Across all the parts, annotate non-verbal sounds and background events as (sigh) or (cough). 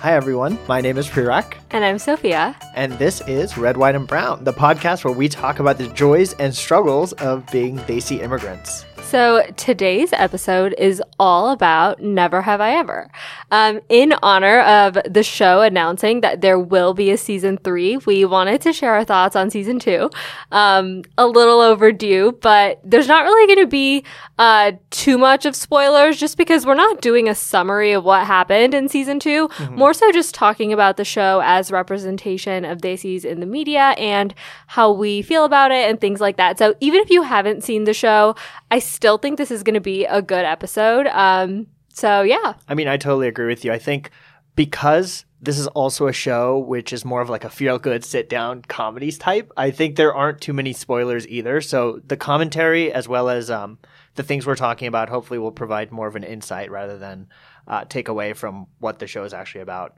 Hi, everyone. My name is Prirak, And I'm Sophia. and this is Red, White, and Brown, the podcast where we talk about the joys and struggles of being Desi immigrants. So today's episode is all about Never Have I Ever. Um, in honor of the show announcing that there will be a season three, we wanted to share our thoughts on season two. Um, a little overdue, but there's not really going to be uh, too much of spoilers just because we're not doing a summary of what happened in season 2 more so just talking about the show as representation of Desis in the media and how we feel about it and things like that. So even if you haven't seen the show, I still think this is going to be a good episode. Um, so yeah, I mean, I totally agree with you. I think because this is also a show which is more of like a feel good sit down comedies type, I think there aren't too many spoilers either. So the commentary as well as um, the things we're talking about hopefully will provide more of an insight rather than uh, take away from what the show is actually about.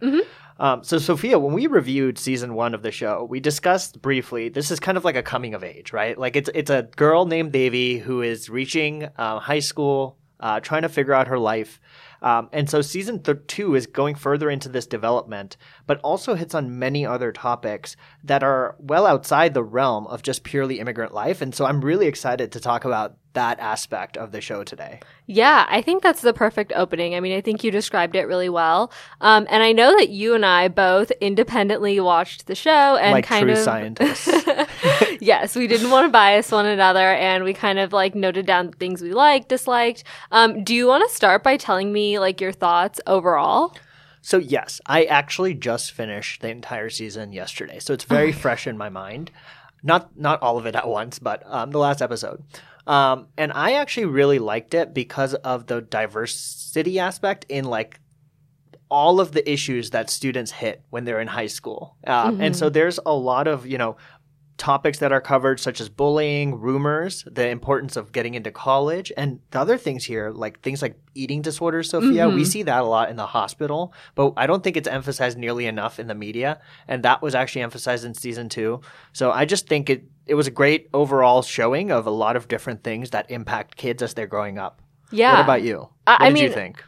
Um, so, Sophia, when we reviewed season one of the show, we discussed briefly. This is kind of like a coming of age, right? Like it's it's a girl named Devi who is reaching uh, high school, uh, trying to figure out her life. Um, and so season th- two is going further into this development, but also hits on many other topics that are well outside the realm of just purely immigrant life. And so I'm really excited to talk about that aspect of the show today. Yeah, I think that's the perfect opening. I mean, I think you described it really well. Um, and I know that you and I both independently watched the show and like kind true of scientists. (laughs) (laughs) yes, we didn't want to bias one another, and we kind of like noted down things we liked, disliked. Um, do you want to start by telling me like your thoughts overall? So yes, I actually just finished the entire season yesterday, so it's very (laughs) fresh in my mind. Not not all of it at once, but um, the last episode. Um, and I actually really liked it because of the diversity aspect in like all of the issues that students hit when they're in high school. Um, And so there's a lot of you know topics that are covered such as bullying, rumors, the importance of getting into college, and the other things here, like things like eating disorders, Sophia, we mm-hmm. see that a lot in the hospital, but I don't think it's emphasized nearly enough in the media. And that was actually emphasized in season two. So I just think it, it was a great overall showing of a lot of different things that impact kids as they're growing up. Yeah. What about you? I- what I did you mean, think?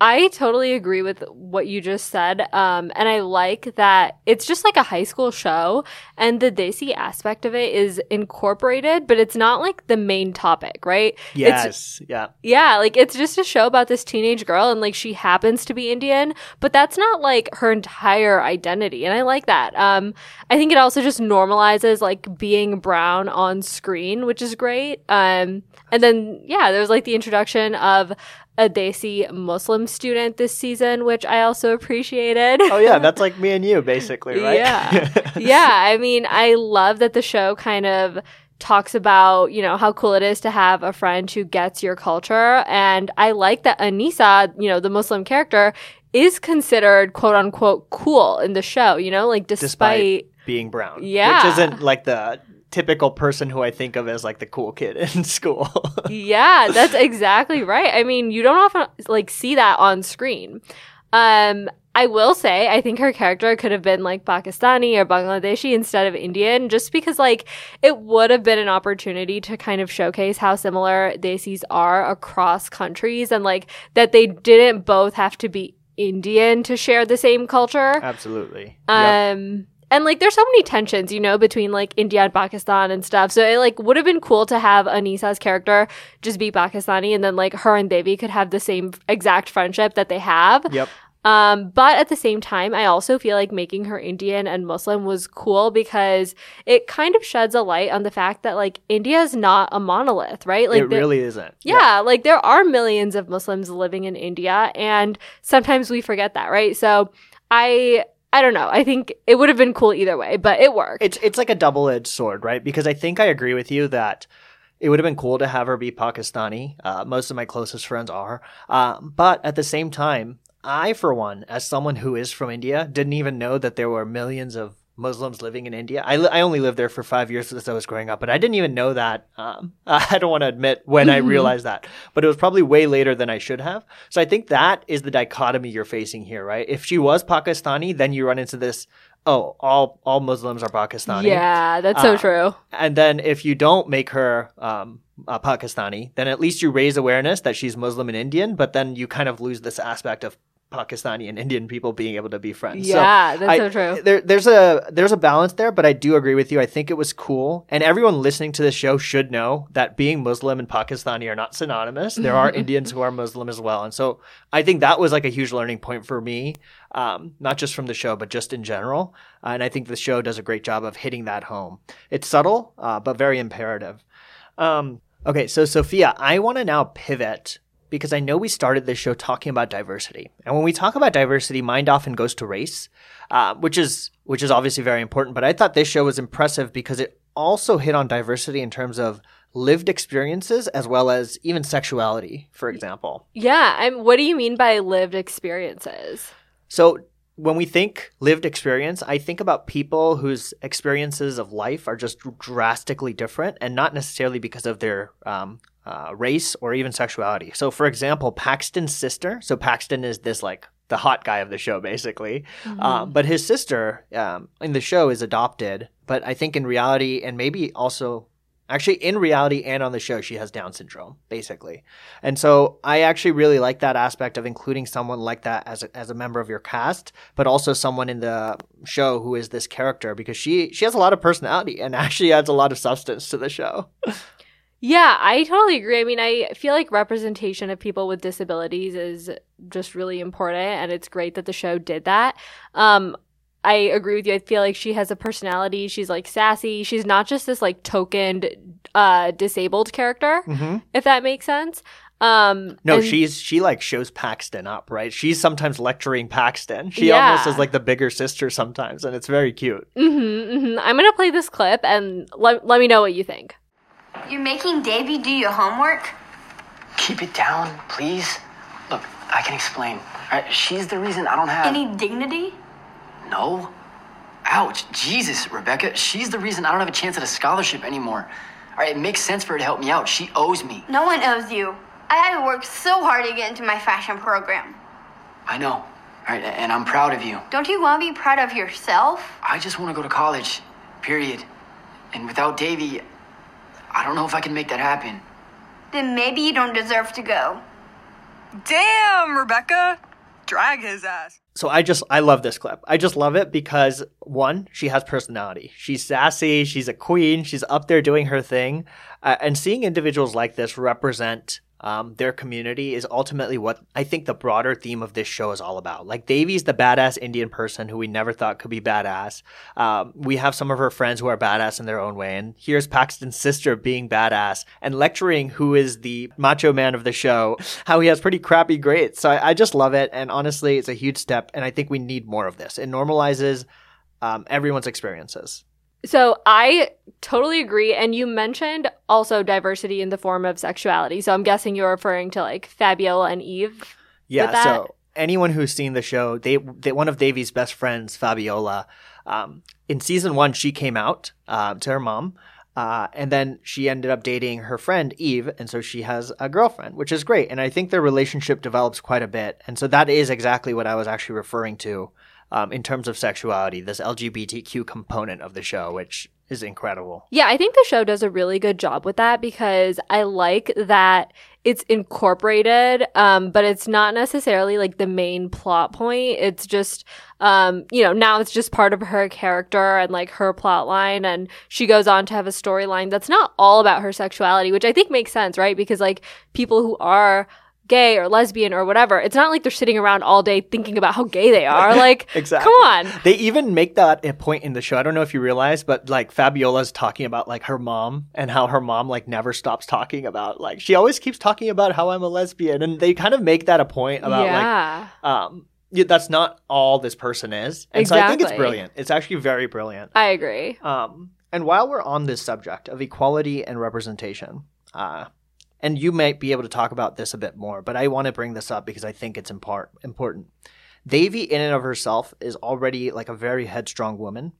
I totally agree with what you just said. Um, and I like that it's just like a high school show and the Desi aspect of it is incorporated, but it's not like the main topic, right? It's, Yes. yeah. yeah, like it's just a show about this teenage girl and like she happens to be Indian, but that's not like her entire identity. And I like that. Um, I think it also just normalizes like being brown on screen, which is great. Um, and then, yeah, there's like the introduction of a Desi Muslim student this season, which I also appreciated. Oh yeah, (laughs) that's like me and you basically, right? Yeah. (laughs) yeah. I mean, I love that the show kind of talks about, you know, how cool it is to have a friend who gets your culture. And I like that Anissa, you know, the Muslim character, is considered quote unquote cool in the show, you know, like despite, Despite being brown. Yeah. Which isn't like the typical person who I think of as like the cool kid (laughs) in school. yeah, that's exactly right. I mean, you don't often like see that on screen. Um, I will say, I think her character could have been like Pakistani or Bangladeshi instead of Indian, just because like it would have been an opportunity to kind of showcase how similar Desis are across countries and like that they didn't both have to be Indian to share the same culture. Absolutely. Yep. And like there's so many tensions, you know, between like India and Pakistan and stuff. So it like would have been cool to have Anissa's character just be Pakistani and then like her and Devi could have the same exact friendship that they have. Yep. Um, but at the same time, I also feel like making her Indian and Muslim was cool because it kind of sheds a light on the fact that like India is not a monolith, right? Like it the- really isn't. yeah, like there are millions of Muslims living in India and sometimes we forget that, right? So I I don't know. I think it would have been cool either way, but it worked. It's it's like a double edged sword, right? Because I think I agree with you that it would have been cool to have her be Pakistani. Uh, most of my closest friends are, uh, but at the same time, I, for one, as someone who is from India, didn't even know that there were millions of Muslims living in India. I, li- I only lived there for five years as I was growing up, but I didn't even know that. Um, (laughs) I don't want to admit when I realized that, but it was probably way later than I should have. So I think that is the dichotomy you're facing here, right? If she was Pakistani, then you run into this. Oh, all all Muslims are Pakistani. yeah, that's so Uh, true. And then if you don't make her um, uh, Pakistani, then at least you raise awareness that she's Muslim and Indian. But then you kind of lose this aspect of Pakistani and Indian people being able to be friends. Yeah, that's I- so true. There, there's a there's a balance there, but I do agree with you. I think it was cool, and everyone listening to this show should know that being Muslim and Pakistani are not synonymous. There are (laughs) Indians who are Muslim as well, and so I think that was like a huge learning point for me, um, not just from the show, but just in general. Uh, and I think the show does a great job of hitting that home. It's subtle, uh, but very imperative. Um, okay, so Sophia, I want to now pivot because I know we started this show talking about diversity, and when we talk about diversity, mind often goes to race, uh, which is which is obviously very important. But I thought this show was impressive because it also hit on diversity in terms of lived experiences as well as even sexuality, for example. Yeah, I'm, what do you mean by lived experiences? So when we think lived experience, I think about people whose experiences of life are just drastically different and not necessarily because of their um, uh, race or even sexuality. So, for example, Paxton's sister, so Paxton is this like the hot guy of the show, basically. Um, but his sister um, in the show is adopted, but I think in reality, and maybe also actually in reality and on the show, she has Down syndrome, basically. And so I actually really like that aspect of including someone like that as a, as a member of your cast, but also someone in the show who is this character because she she has a lot of personality and (laughs) actually adds a lot of substance to the show. (laughs) Yeah, I totally agree. I mean, I feel like representation of people with disabilities is just really important, and it's great that the show did that. Um, I agree with you. I feel like she has a personality. She's like sassy. She's not just this like tokened uh, disabled character, Mm-hmm. if that makes sense. Um, No, and- she's she like shows Paxton up, right? She's sometimes lecturing Paxton. She Yeah. almost is like the bigger sister sometimes, and it's very cute. Mhm, mhm. I'm gonna play this clip and let let me know what you think. You're making Devi do your homework? Keep it down, please. Look, I can explain. Right, she's the reason I don't have. Any dignity? No. Ouch, Jesus, Rebecca. She's the reason I don't have a chance at a scholarship anymore. All right, it makes sense for her to help me out. She owes me. No one owes you. I had to work so hard to get into my fashion program. I know. All right, and I'm proud of you. Don't you want to be proud of yourself? I just want to go to college, period. And without Devi, I don't know if I can make that happen. Then maybe you don't deserve to go. Damn, Rebecca. Drag his ass. So I just I love this clip. I just love it because one, she has personality. She's sassy. She's a queen. She's up there doing her thing, uh, and seeing individuals like this represent um, their community is ultimately what I think the broader theme of this show is all about. Like Devi's the badass Indian person who we never thought could be badass. Um, we have some of her friends who are badass in their own way, and here's Paxton's sister being badass and lecturing who is the macho man of the show, (laughs) how he has pretty crappy grades. So I, I just love it, and honestly, it's a huge step, and I think we need more of this. It normalizes um, everyone's experiences. So I totally agree. And you mentioned also diversity in the form of sexuality. So I'm guessing you're referring to like Fabiola and Eve. Yeah. So anyone who's seen the show, they, they one of Devi's best friends, Fabiola, um, in season one, she came out uh, to her mom. Uh, and then she ended up dating her friend Eve, and so she has a girlfriend, which is great. And I think their relationship develops quite a bit. And so that is exactly what I was actually referring to um, in terms of sexuality, this LGBTQ component of the show, which is incredible. Yeah, I think the show does a really good job with that because I like that it's incorporated, um, but it's not necessarily like the main plot point. It's just, um, you know, now it's just part of her character and like her plot line. And she goes on to have a storyline that's not all about her sexuality, which I think makes sense, right? Because like people who are gay or lesbian or whatever, it's not like they're sitting around all day thinking about how gay they are. Like, (laughs) Exactly. come on. They even make that a point in the show. I don't know if you realize, but like Fabiola's talking about like her mom and how her mom like never stops talking about like she always keeps talking about how I'm a lesbian, and they kind of make that a point about yeah. like um yeah, that's not all this person is, and so I think it's brilliant. It's actually very brilliant. I agree. Um, and while we're on this subject of equality and representation, uh, and you might be able to talk about this a bit more, but I want to bring this up because I think it's important. Devi, in and of herself, is already like a very headstrong woman.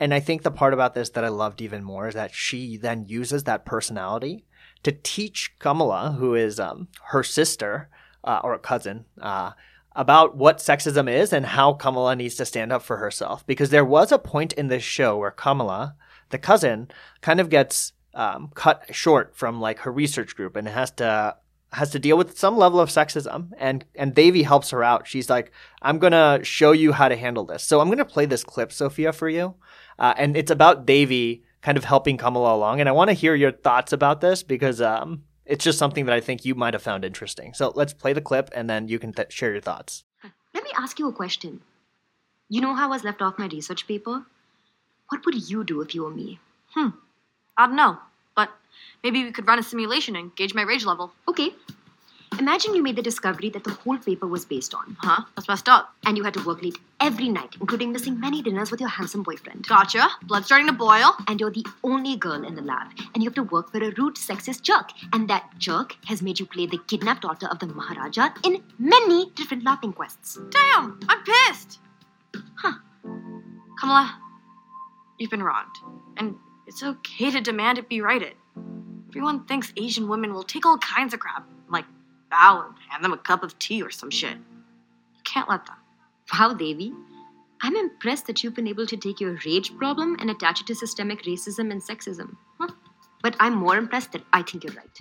And I think the part about this that I loved even more is that she then uses that personality to teach Kamala, who is um, her sister uh, or cousin, uh, about what sexism is and how Kamala needs to stand up for herself. Because there was a point in this show where Kamala, the cousin, kind of gets um, cut short from like her research group and has to has to deal with some level of sexism, and and Devi helps her out. She's like, "I'm gonna show you how to handle this." So I'm gonna play this clip, Sophia, for you, uh, and it's about Devi kind of helping Kamala along. And I want to hear your thoughts about this because um, it's just something that I think you might have found interesting. So let's play the clip, and then you can th- share your thoughts. Let me ask you a question. You know how I was left off my research paper? What would you do if you were me? Hmm. I don't know, maybe we could run a simulation and gauge my rage level. Okay. Imagine you made the discovery that the whole paper was based on, Huh? That's messed up. and you had to work late every night, including missing many dinners with your handsome boyfriend. Gotcha. Blood starting to boil. And you're the only girl in the lab, and you have to work for a rude, sexist jerk. And that jerk has made you play the kidnapped daughter of the Maharaja in many different lab inquests. Damn, I'm pissed. Huh. Kamala, you've been wronged. And it's okay to demand it be righted. Everyone thinks Asian women will take all kinds of crap, like bow and hand them a cup of tea or some shit. You can't let them. Wow, Devi. I'm impressed that you've been able to take your rage problem and attach it to systemic racism and sexism. Huh. But I'm more impressed that I think you're right.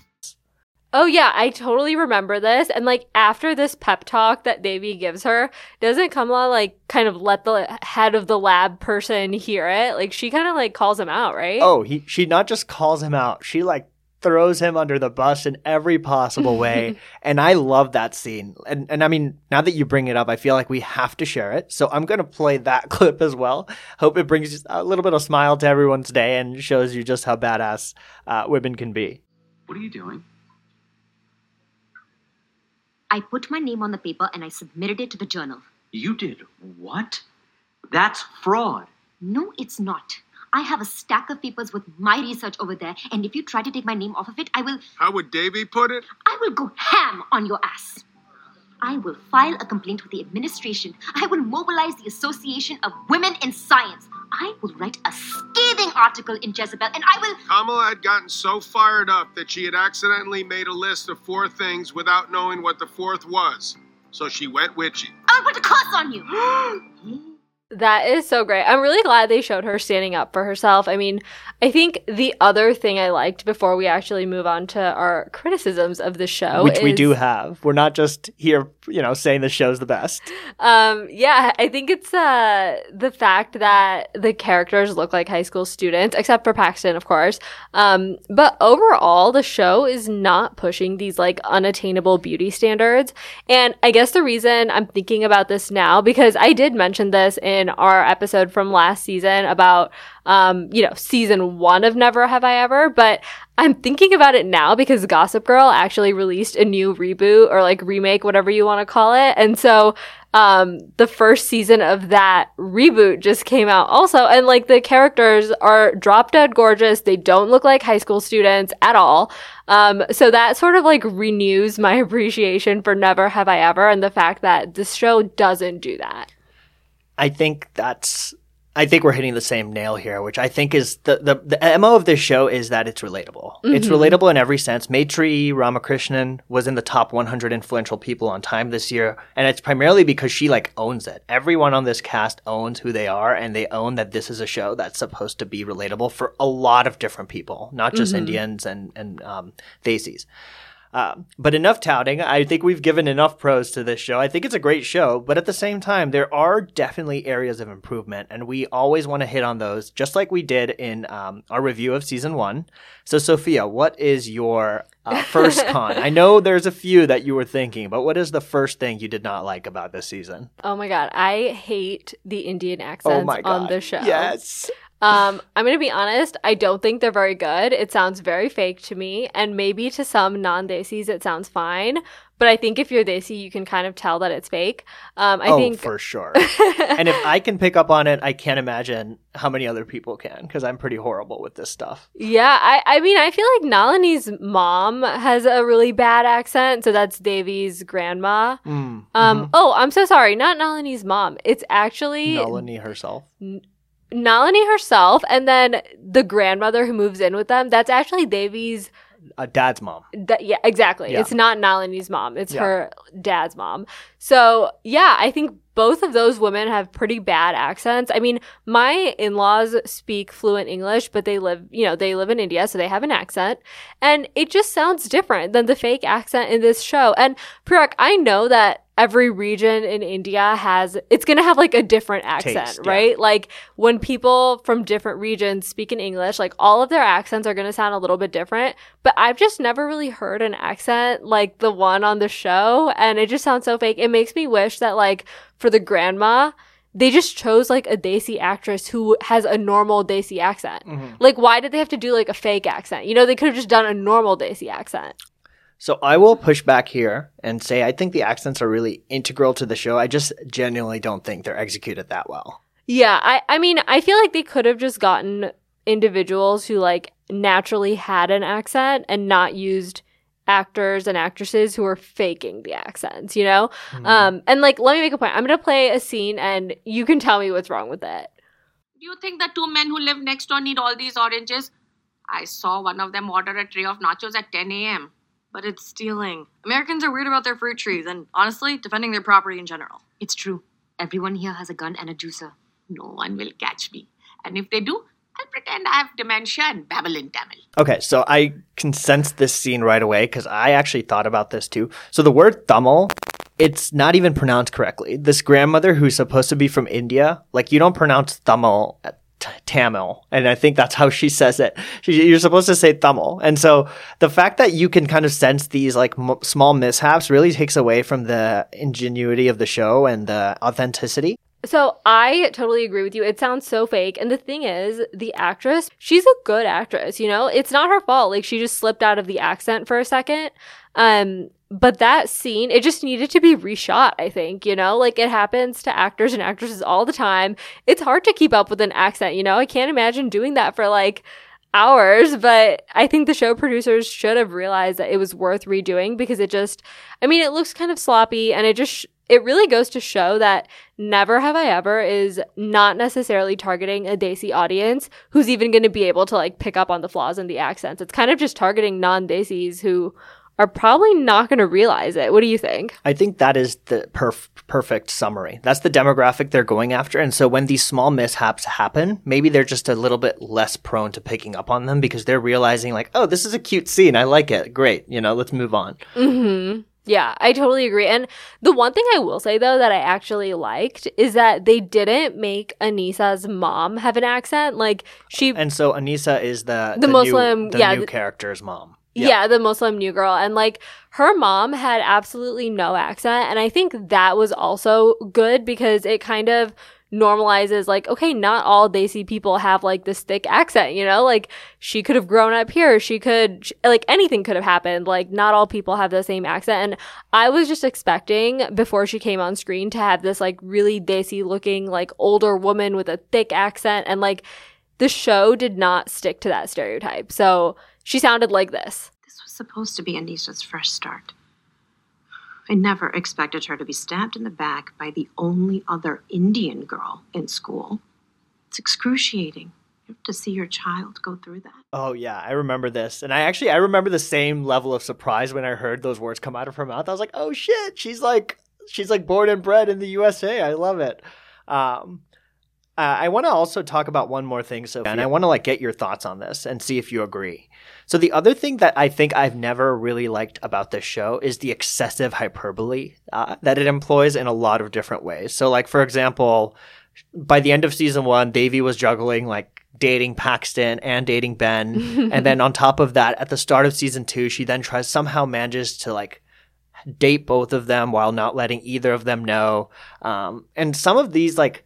Oh yeah, I totally remember this. And like after this pep talk that Devi gives her, doesn't Kamala like kind of let the head of the lab person hear it? Like she kind of like calls him out, right? Oh, he she not just calls him out, she like throws him under the bus in every possible way. (laughs) and I love that scene. And and I mean, now that you bring it up, I feel like we have to share it. So I'm gonna play that (laughs) clip as well. Hope it brings a little bit of smile to everyone's day and shows you just how badass uh, women can be. What are you doing? I put my name on the paper and I submitted it to the journal. You did what? That's fraud. No, it's not. I have a stack of papers with my research over there, and if you try to take my name off of it, I will How would Devi put it? I will go ham on your ass. I will file a complaint with the administration. I will mobilize the Association of Women in Science. I will write a scathing article in Jezebel, and I will. Kamala had gotten so fired up that she had accidentally made a list of four things without knowing what the fourth was. So she went witchy. I will put a curse on you. (gasps) That is so great. I'm really glad they showed her standing up for herself. I mean, I think the other thing I liked before we actually move on to our criticisms of the show, Which we do have. We're not just here, you know, saying the show's the best. Um, yeah, I think it's uh the fact that the characters look like high school students, except for Paxton, of course. Um, but overall, the show is not pushing these like unattainable beauty standards. And I guess the reason I'm thinking about this now, because I did mention this in our episode from last season about um, you know, season one of Never Have I Ever, but I'm thinking about it now because Gossip Girl actually released a new reboot or like remake, whatever you want to call it. And so, um, the first season of that reboot just came out also. And like the characters are drop dead gorgeous. They don't look like high school students at all. Um, so that sort of like renews my (laughs) appreciation for Never Have I Ever and the fact that this show doesn't do that. I think that's I think we're hitting the same nail here, which I think is the the, the MO of this show is that it's relatable. It's relatable in every sense. Maitreyi Ramakrishnan was in the top 100 influential people on Time this year, and it's primarily because she like owns it. Everyone on this cast owns who they are, and they own that this is a show that's supposed to be relatable for a lot of different people, not just Indians and and um. Um, but enough touting. I think we've given enough pros to this show. I think it's a great show, but at the same time, there are definitely areas of improvement, and we always want to hit on those, just like we did in um, our review of season one. So, Sophia, what is your uh, first (laughs) con? I know there's a few that you were thinking, but what is the first thing you did not like about this season? Oh my god, I hate the Indian Oh accents god! on the show. Yes. Um, I'm gonna be honest. I don't think they're very good. It sounds very fake to me, and maybe to some non-desis it sounds fine. But I think if you're desi, you can kind of tell that it's fake. Um, I oh, think for sure. (laughs) and if I can pick up on it, I can't imagine how many other people can, because I'm pretty horrible with this stuff. Yeah, I, I mean, I feel like Nalini's mom has a really bad accent, so that's Devi's grandma. Mm. Um, oh, I'm so sorry, not Nalini's mom. It's actually Nalini herself. Nalini herself, and then the grandmother who moves in with them. That's actually Devi's a dad's mom. Da- yeah, exactly. Yeah. It's not Nalini's mom. It's Yeah. her dad's mom. So yeah, I think both of those women have pretty bad accents. I mean, my in-laws speak fluent English, but they live, you know, they live in India, so they have an accent, and it just sounds different than the fake accent in this show. And Priyak, I know that every region in India has it's going to have like a different accent, Taste, yeah. right? Like when people from different regions speak in English, like all of their accents are going to sound a little bit different. But I've just never really heard an accent like the one on the show. And it just sounds so fake. It makes me wish that, like, for the grandma, they just chose like a Desi actress who has a normal Desi accent. Mm-hmm. Like, why did they have to do like a fake accent? You know, they could have just done a normal Desi accent. So I will push back here and say I think the accents are really integral to the show. I just genuinely don't think they're executed that well. Yeah, I I mean, I feel like they could have just gotten individuals who like naturally had an accent and not used actors and actresses who are faking the accents, you know? Um and like let me make a point. I'm going to play a scene and you can tell me what's wrong with it. Do you think the two men who live next door need all these oranges? I saw one of them order a tray of nachos at 10 a.m. But it's stealing. Americans are weird about their fruit trees and honestly, defending their property in general. It's true. Everyone here has a gun and a juicer. No one will catch me. And if they do, I'll pretend I have dementia and babble in Tamil. Okay, so I can sense this scene right away because I actually thought about this too. So the word Tamil, it's not even pronounced correctly. This grandmother who's supposed to be from India, like you don't pronounce Tamil. T- Tamil, and I think that's how she says it. She, you're supposed to say Tamil, and so the fact that you can kind of sense these like m- small mishaps really takes away from the ingenuity of the show and the authenticity. So I totally agree with you. It sounds so fake. And the thing is, the actress, she's a good actress, you know? It's not her fault. Like she just slipped out of the accent for a second. Um but that scene, it just needed to be reshot, I think, you know? Like it happens to actors and actresses all the time. It's hard to keep up with an accent, you know? I can't imagine doing that for like hours, but I think the show producers should have realized that it was worth redoing because it just I mean, it looks kind of sloppy and it just it really goes to show that Never Have I Ever is not necessarily targeting a Desi audience who's even going to be able to like pick up on the flaws in the accents. It's kind of just targeting non-Desis who are probably not going to realize it. What do you think? I think that is the perf- perfect summary. That's the demographic they're going after. And so when these small mishaps happen, maybe they're just a little bit less prone to picking up on them because they're realizing, like, oh, this is a cute scene. I like it. Great. You know, let's move on. Mm-hmm. Yeah, I totally agree. And the one thing I will say though that I actually liked is that they didn't make Anissa's mom have an accent. Like she And so Anissa is the, The new- Muslim- the yeah, new the- character's mom. Yeah. the Muslim new girl. And like her mom had absolutely no accent. And I think that was also good because it kind of normalizes like, okay, not all Desi people have like this thick accent, you know? Like she could have grown up here. She could, sh- like anything could have happened. Like not all people have the same accent. And I was just expecting before she came on screen to have this like really Desi looking like older woman with a thick accent. And like the show did not stick to that stereotype. So she sounded like this. This was supposed to be Anissa's fresh start. I never expected her to be stabbed in the back by the only other Indian girl in school. It's excruciating. To see your child go through that. Oh yeah, I remember this. And I actually I remember the same level of surprise when I heard those words come out of her mouth. I was like, "Oh shit, she's like she's like born and bred in the USA. I love it." Um uh, I want to also talk about one more thing, Sophia, and I want to like get your thoughts on this and see if you agree. So the other thing that I think I've never really liked about this show is the excessive hyperbole uh, that it employs in a lot of different ways. So, like for example, by the end of season one, Devi was juggling like dating Paxton and dating Ben, (laughs) and then on top of that, at the start of season two, she then tries somehow manages to like date both of them while not letting either of them know. Um, and some of these like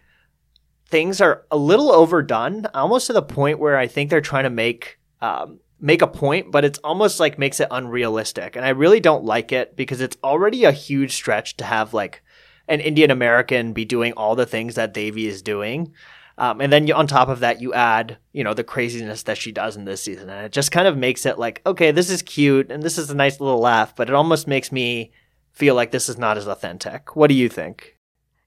things are a little overdone, almost to the point where I think they're trying to make um, make a point, but it's almost like makes it unrealistic. And I really don't like it because it's already a huge stretch to have like an Indian American be doing all the things that Devi is doing. Um, and then you, on top of that, you add, you know, the craziness that she does in this season. And it just kind of makes it like, okay, this is cute and this is a nice little laugh, but it almost makes me feel like this is not as authentic. What do you think?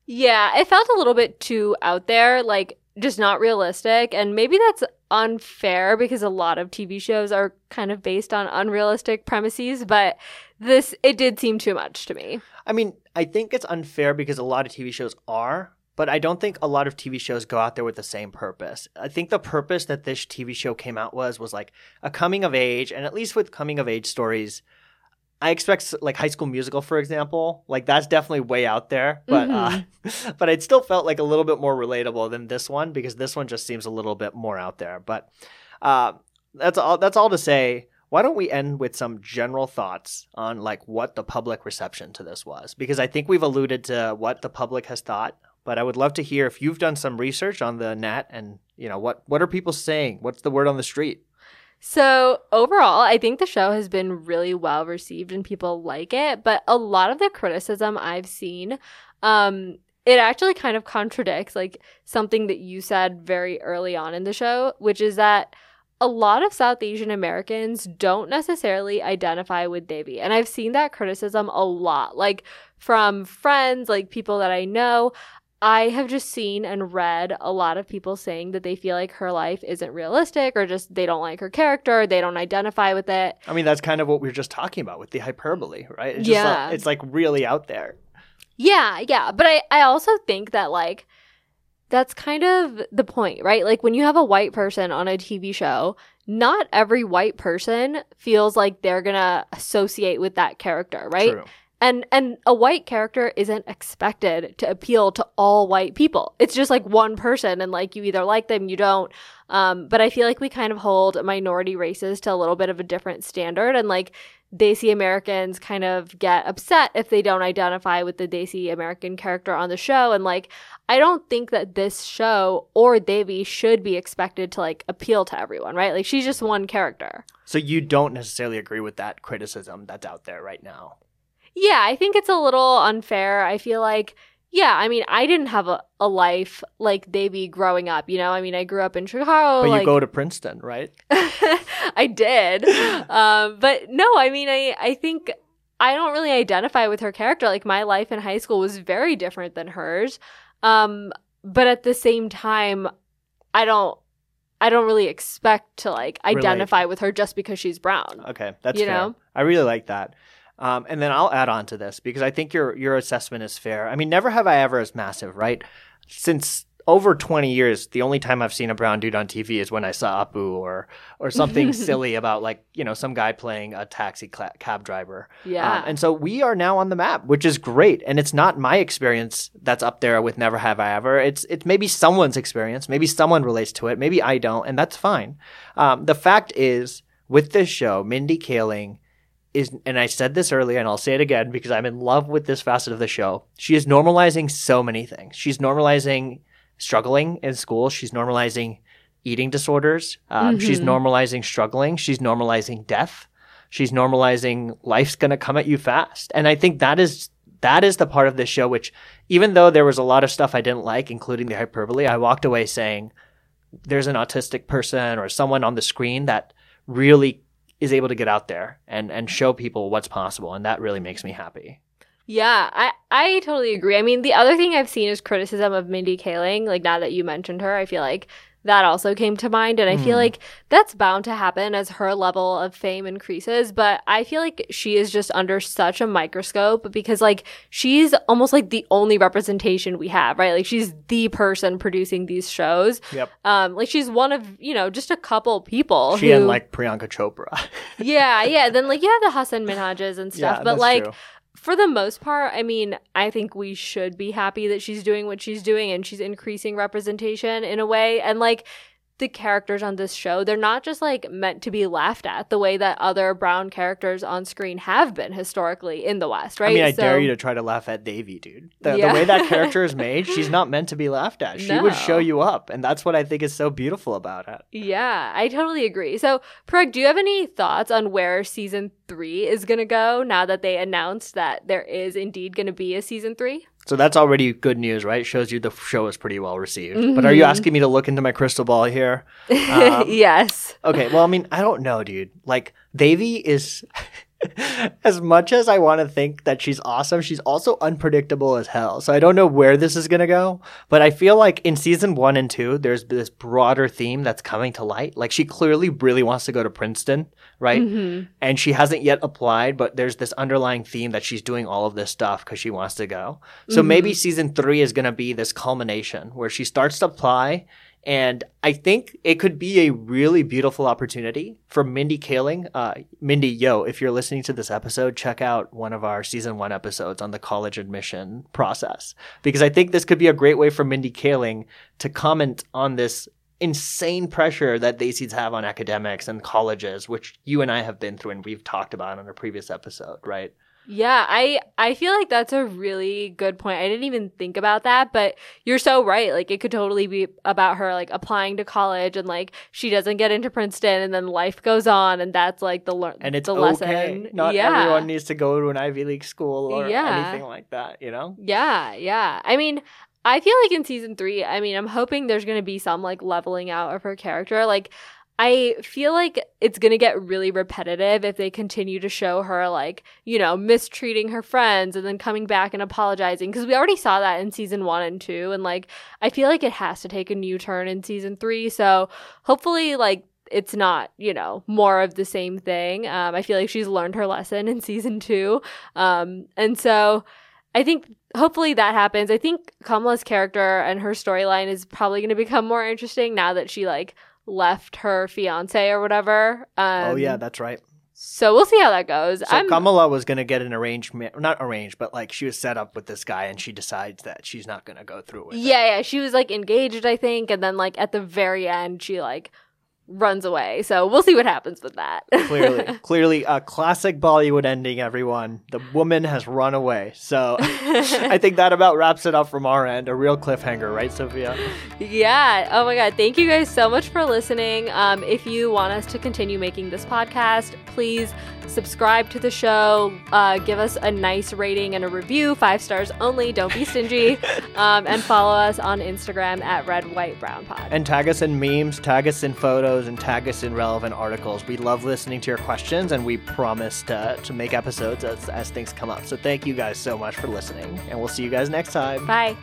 Yeah, it felt a little bit too out there. Like just not realistic. And maybe that's unfair because a lot of TV shows are kind of based on unrealistic premises, but this, it did seem too much to me. I mean, I think it's unfair because a lot of TV shows are, but I don't think a lot of TV shows go out there with the same purpose. I think the purpose that this TV show came out was was like a coming of age, and at least with coming of age stories, I expect like High School Musical, for example, like that's definitely way out there, but mm-hmm. uh, (laughs) but it still felt like a little bit more relatable than this one because this one just seems a little bit more out there. But uh, that's all. That's all to say why don't we end with some general thoughts on like what the public reception to this was because i think we've alluded to what the public has thought but i would love to hear if you've done some research on the net and you know what what are people saying what's the word on the street so overall i think the show has been really well received and people like it but a lot of the criticism i've seen um it actually kind of contradicts like something that you said very early on in the show which is that a lot of South Asian Americans don't necessarily identify with Devi. And I've seen that criticism a lot, like from friends, like people that I know. I have just seen and read a lot of people saying that they feel like her life isn't realistic or just they don't like her character, they don't identify with it. I mean, that's kind of what we were just talking about with the hyperbole, right? It's yeah. Like, it's like really out there. Yeah, yeah. But I, I also think that like that's kind of the point, right? Like when you have a white person on a TV show, not every white person feels like they're going to associate with that character, right? True. And and a white character isn't expected to appeal to all white people. It's just like one person and like you either like them, you don't. Um, but I feel like we kind of hold minority races to a little bit of a different standard and like Desi Americans kind of get upset if they don't identify with the Desi American character on the show. And like, I don't think that this show or Devi should be expected to like appeal to everyone, right? Like, she's just one character. So you don't necessarily agree with that criticism that's out there right now? Yeah, I think it's a little unfair. I feel like yeah, I mean, I didn't have a, a life like Devi growing up. You know, I mean, I grew up in Chicago. But like... you go to Princeton, right? (laughs) I did, um, but no, I mean, I I think I don't really identify with her character. Like my life in high school was very different than hers, um, but at the same time, I don't. I don't really expect to like identify Relate. with her just because she's brown. Okay, that's you fair. know. I really like that. Um, and then I'll add on to this because I think your your assessment is fair. I mean, never have I ever is massive, right? Since over 20 years, the only time I've seen a brown dude on TV is when I saw Apu or or something (laughs) silly about like you know some guy playing a taxi cl- cab driver. Yeah. Um, and so we are now on the map, which is great. And it's not my experience that's up there with Never Have I Ever. It's it's maybe someone's experience. Maybe someone relates to it. Maybe I don't, and that's fine. Um, the fact is, with this show, Mindy Kaling is, and I said this earlier and I'll say it again because I'm in love with this facet of the show. She is normalizing so many things. She's normalizing struggling in school. She's normalizing eating disorders. Um, mm-hmm. She's normalizing struggling. She's normalizing death. She's normalizing life's going to come at you fast. And I think that is that is the part of this show which even though there was a lot of stuff I didn't like including the hyperbole, I walked away saying there's an autistic person or someone on the screen that really is able to get out there and and show people what's possible and that really makes me happy. Yeah, I I totally agree. I mean, the other thing I've seen is criticism of Mindy Kaling. Like now that you mentioned her, I feel like that also came to mind. And I mm. feel hmm. like that's bound to happen as her level of fame increases. But I feel like she is just under such a microscope because, like, she's almost like the only representation we have, right? Like, she's the person producing these shows. Yep. Um, like, she's one of, you know, just a couple people. She who, and, like, Priyanka Chopra. yeah, yeah. Then, like, you have the Hasan Minhajs and (laughs) stuff. Yeah, but, like, true for the most part, I mean, I think we should be happy that she's doing what she's doing and she's increasing representation in a way. And like, the characters on this show, they're not just like meant to be laughed at the way that other brown characters on screen have been historically in the West, right? I mean, I so, dare you to try to laugh at Devi, dude. The, yeah. the way that character is (laughs) made, she's not meant to be laughed at. She no. would show you up, and that's what I think is so beautiful about it. Yeah, I totally agree. So, Parag, do you have any thoughts on where season three is going to go now that they announced that there is indeed going to be a season three? So that's already good news, right? Shows you the show is pretty well received. Mm-hmm. But are you mm-hmm. asking me to look into my crystal ball here? Um, (laughs) yes. Okay. Well, I mean, I don't know, dude. Like, Devi is as much as I want to think that she's awesome, she's also unpredictable as hell. So I don't know where this is going to go. But I feel like in season one and two, there's this broader theme that's coming to light. Like she clearly really wants to go to Princeton, right? Mhm. And she hasn't yet applied, but there's this underlying theme that she's doing all of this stuff because she wants to go. So Mhm. maybe season three is going to be this culmination where she starts to apply. And I think it could be a really beautiful opportunity for Mindy Kaling. Uh, Mindy, yo, if you're listening to this episode, check out one of our season one episodes on the college admission process. Because I think this could be a great way for Mindy Kaling to comment on this insane pressure that Desis have on academics and colleges, which you and I have been through and we've talked about on a previous episode, right? Yeah, I I feel like that's a really good point. I didn't even think about that, but you're so right. Like it could totally be about her like applying to college and like she doesn't get into Princeton and then life goes on and that's like the learn And it's the okay. lesson. Not yeah. everyone needs to go to an Ivy League school or Yeah. anything like that, you know? Yeah, yeah. I mean, I feel like in season three, I mean, I'm hoping there's going to be some like leveling out of her character. Like, I feel like it's going to get really repetitive if they continue to show her, like, you know, mistreating her friends and then coming back and apologizing. Because we already saw that in season one and two. And, like, I feel like it has to take a new turn in season three. So hopefully, like, it's not, you know, more of the same thing. Um, I feel like she's learned her lesson in season two. Um, and so I think hopefully that happens. I think Kamala's character and her storyline is probably going to become more interesting now that she like left her fiance or whatever. Um, oh, yeah, that's right. So we'll see how that goes. So I'm Kamala was going to get an arranged, ma- not arranged, but like she was set up with this guy and she decides that she's not going to go through with it. yeah, yeah. She was like engaged, I think, and then like at the very end, she like runs away. So we'll see what happens with that. clearly, (laughs) clearly a classic Bollywood ending, everyone. The woman has run away. So (laughs) I think that about wraps it up from our end. A real cliffhanger, right, Sophia? Yeah. Oh my God. Thank you guys so much for listening. Um, if you want us to continue making this podcast, please subscribe to the show. Uh, give us a nice rating and a review, five stars only. Don't be stingy. (laughs) um, and follow us on Instagram at Red White Brown Pod. And tag us in memes, tag us in photos, and tag us in relevant articles. We love listening to your questions, and we promise to, to make episodes as, as things come up. So thank you guys so much for listening, and we'll see you guys next time. Bye.